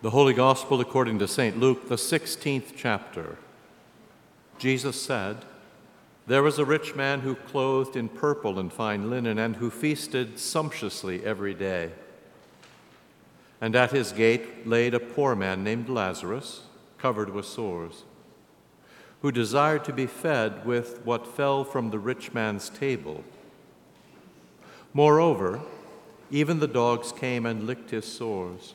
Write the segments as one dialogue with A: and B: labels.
A: The Holy Gospel according to St. Luke, the 16th chapter. Jesus said, There was a rich man who clothed in purple and fine linen, and who feasted sumptuously every day. And at his gate laid a poor man named Lazarus, covered with sores, who desired to be fed with what fell from the rich man's table. Moreover, even the dogs came and licked his sores.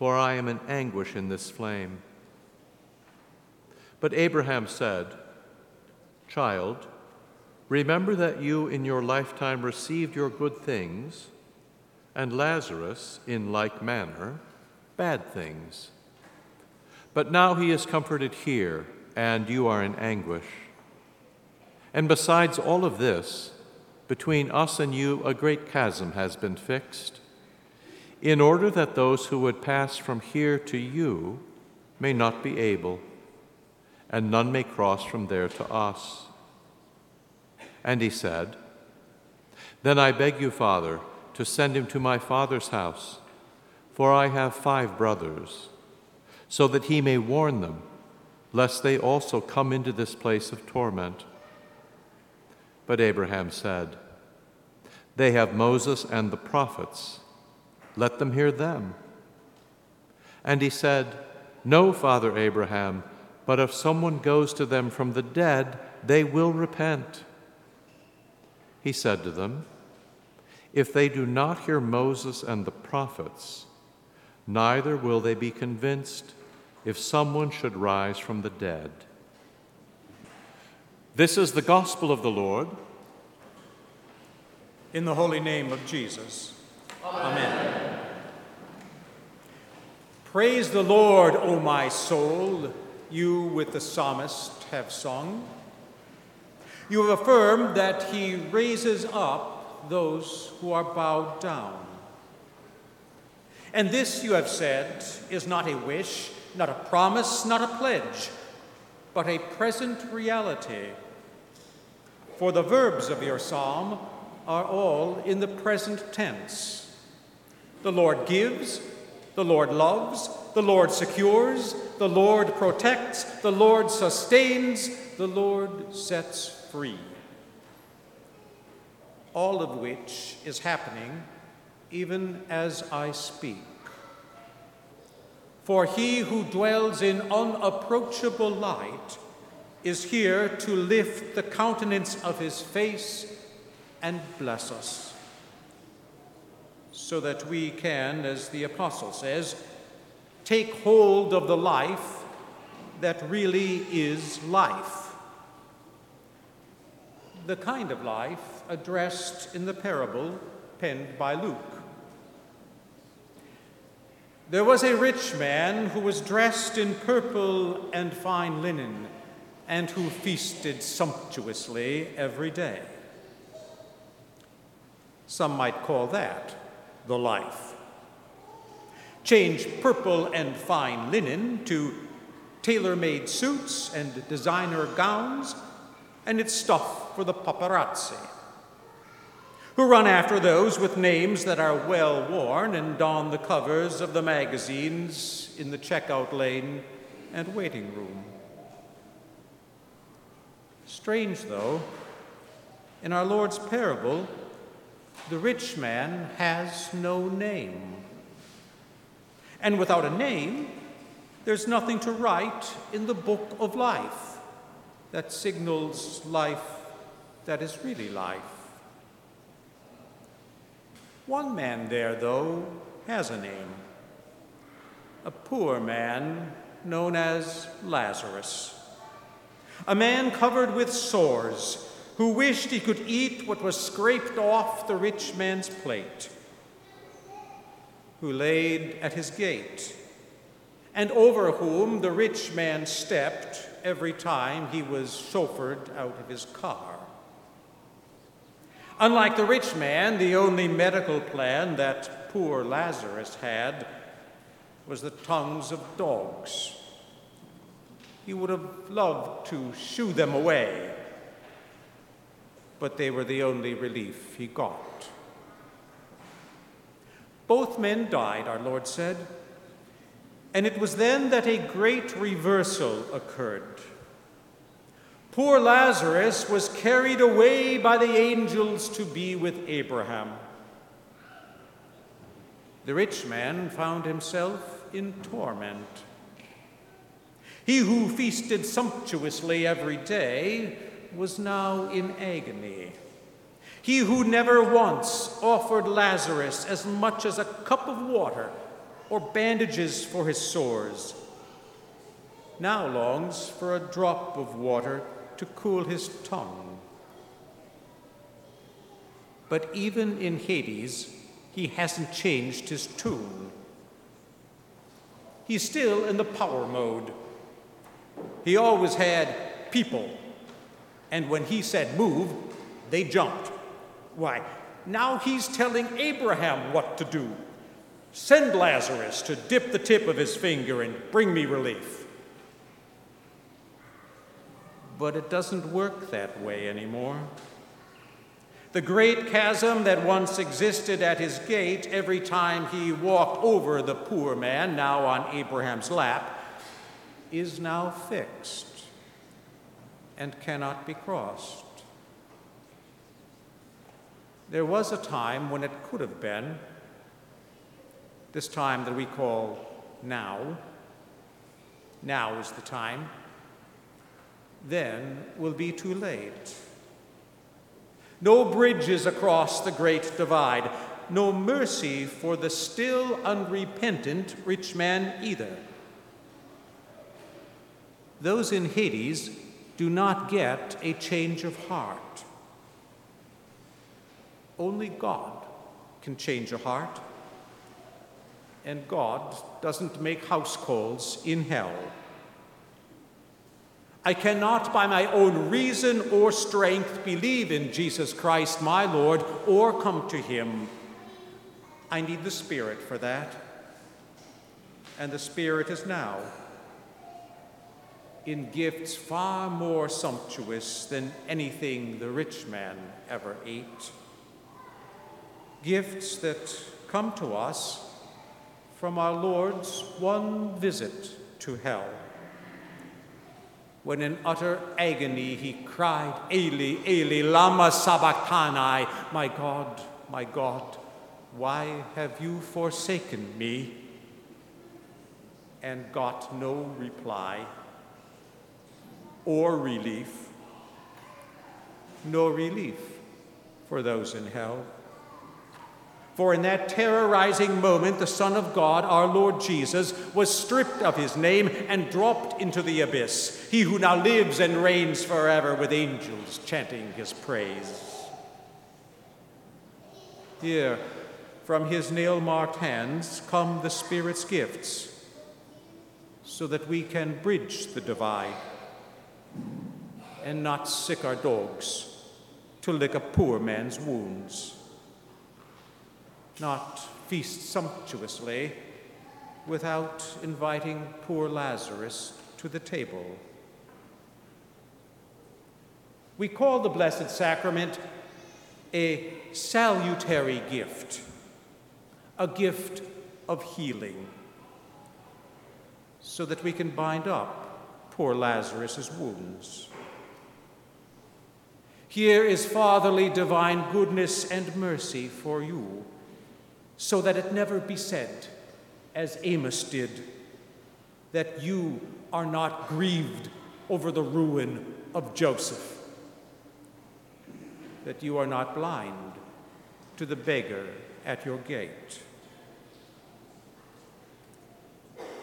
A: for I am in anguish in this flame. But Abraham said, Child, remember that you in your lifetime received your good things, and Lazarus, in like manner, bad things. But now he is comforted here, and you are in anguish. And besides all of this, between us and you a great chasm has been fixed in order that those who would pass from here to you may not be able, and none may cross from there to us. And he said, Then I beg you, Father, to send him to my father's house, for I have five brothers, so that he may warn them, lest they also come into this place of torment. But Abraham said, They have Moses and the prophets. Let them hear them. And he said, No, Father Abraham, but if someone goes to them from the dead, they will repent. He said to them, If they do not hear Moses and the prophets, neither will they be convinced if someone should rise from the dead. This is the gospel of the Lord.
B: In the holy name of Jesus. Amen. Praise the Lord, O my soul, you with the psalmist have sung. You have affirmed that he raises up those who are bowed down. And this, you have said, is not a wish, not a promise, not a pledge, but a present reality. For the verbs of your psalm are all in the present tense. The Lord gives, the Lord loves, the Lord secures, the Lord protects, the Lord sustains, the Lord sets free. All of which is happening even as I speak. For he who dwells in unapproachable light is here to lift the countenance of his face and bless us so that we can, as the Apostle says, take hold of the life that really is life. The kind of life addressed in the parable penned by Luke. There was a rich man who was dressed in purple and fine linen and who feasted sumptuously every day. Some might call that the life. Change purple and fine linen to tailor made suits and designer gowns, and it's stuff for the paparazzi, who run after those with names that are well worn and don the covers of the magazines in the checkout lane and waiting room. Strange, though, in our Lord's parable, the rich man has no name. And without a name, there's nothing to write in the book of life that signals life that is really life. One man there, though, has a name a poor man known as Lazarus, a man covered with sores who wished he could eat what was scraped off the rich man's plate. who laid at his gate, and over whom the rich man stepped every time he was chauffeured out of his car. Unlike the rich man, the only medical plan that poor Lazarus had was the tongues of dogs. He would have loved to shoo them away, but they were the only relief he got. Both men died, our Lord said, and it was then that a great reversal occurred. Poor Lazarus was carried away by the angels to be with Abraham. The rich man found himself in torment. He who feasted sumptuously every day was now in agony. He who never once offered Lazarus as much as a cup of water or bandages for his sores now longs for a drop of water to cool his tongue. But even in Hades, he hasn't changed his tune. He's still in the power mode. He always had people, and when he said move, they jumped. Why, now he's telling Abraham what to do. Send Lazarus to dip the tip of his finger and bring me relief. But it doesn't work that way anymore. The great chasm that once existed at his gate every time he walked over the poor man, now on Abraham's lap, is now fixed and cannot be crossed. There was a time when it could have been, this time that we call now. Now is the time then will be too late. No bridges across the great divide, no mercy for the still unrepentant rich man either. Those in Hades do not get a change of heart. Only God can change a heart, and God doesn't make house calls in hell. I cannot, by my own reason or strength, believe in Jesus Christ, my Lord, or come to him. I need the Spirit for that. And the Spirit is now in gifts far more sumptuous than anything the rich man ever ate. Gifts that come to us from our Lord's one visit to hell when in utter agony he cried, Eli, Eli, lama sabachthani, my God, my God, why have you forsaken me? And got no reply or relief, no relief for those in hell. For in that terrorizing moment, the Son of God, our Lord Jesus, was stripped of his name and dropped into the abyss, he who now lives and reigns forever with angels chanting his praise. Here, from his nail marked hands, come the Spirit's gifts, so that we can bridge the divide and not sic our dogs to lick a poor man's wounds not feast sumptuously without inviting poor Lazarus to the table. We call the Blessed Sacrament a salutary gift, a gift of healing, so that we can bind up poor Lazarus's wounds. Here is fatherly divine goodness and mercy for you so that it never be said, as Amos did, that you are not grieved over the ruin of Joseph, that you are not blind to the beggar at your gate.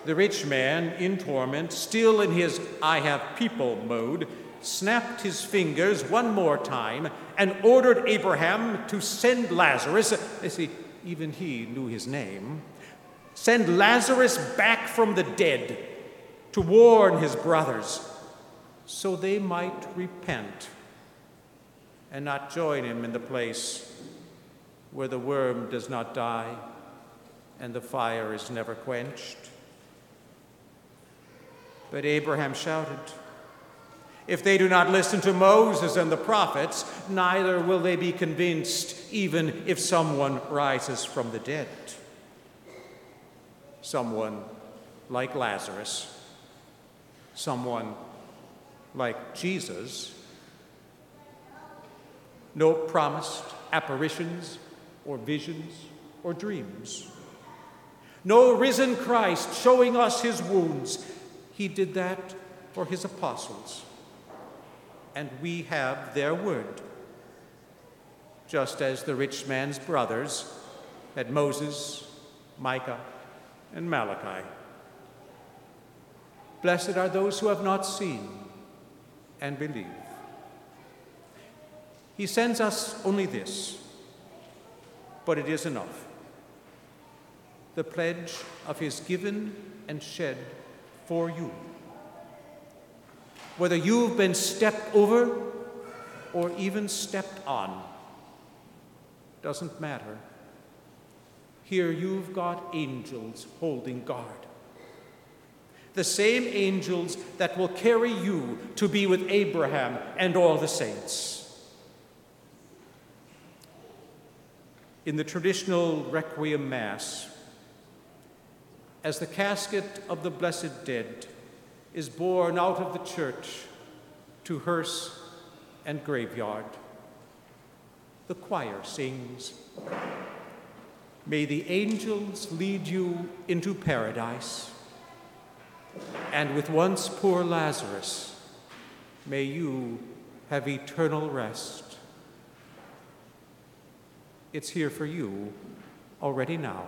B: The rich man, in torment, still in his I have people mode, snapped his fingers one more time and ordered Abraham to send Lazarus, as he even he knew his name, Send Lazarus back from the dead to warn his brothers so they might repent and not join him in the place where the worm does not die and the fire is never quenched. But Abraham shouted, If they do not listen to Moses and the prophets, neither will they be convinced, even if someone rises from the dead. Someone like Lazarus, someone like Jesus. No promised apparitions or visions or dreams. No risen Christ showing us his wounds. He did that for his apostles. And we have their word, just as the rich man's brothers had Moses, Micah, and Malachi. Blessed are those who have not seen and believe. He sends us only this, but it is enough the pledge of his given and shed for you. Whether you've been stepped over or even stepped on, doesn't matter. Here you've got angels holding guard. The same angels that will carry you to be with Abraham and all the saints. In the traditional Requiem Mass, as the casket of the blessed dead is borne out of the church to hearse and graveyard. The choir sings, May the angels lead you into paradise, and with once poor Lazarus, may you have eternal rest. It's here for you already now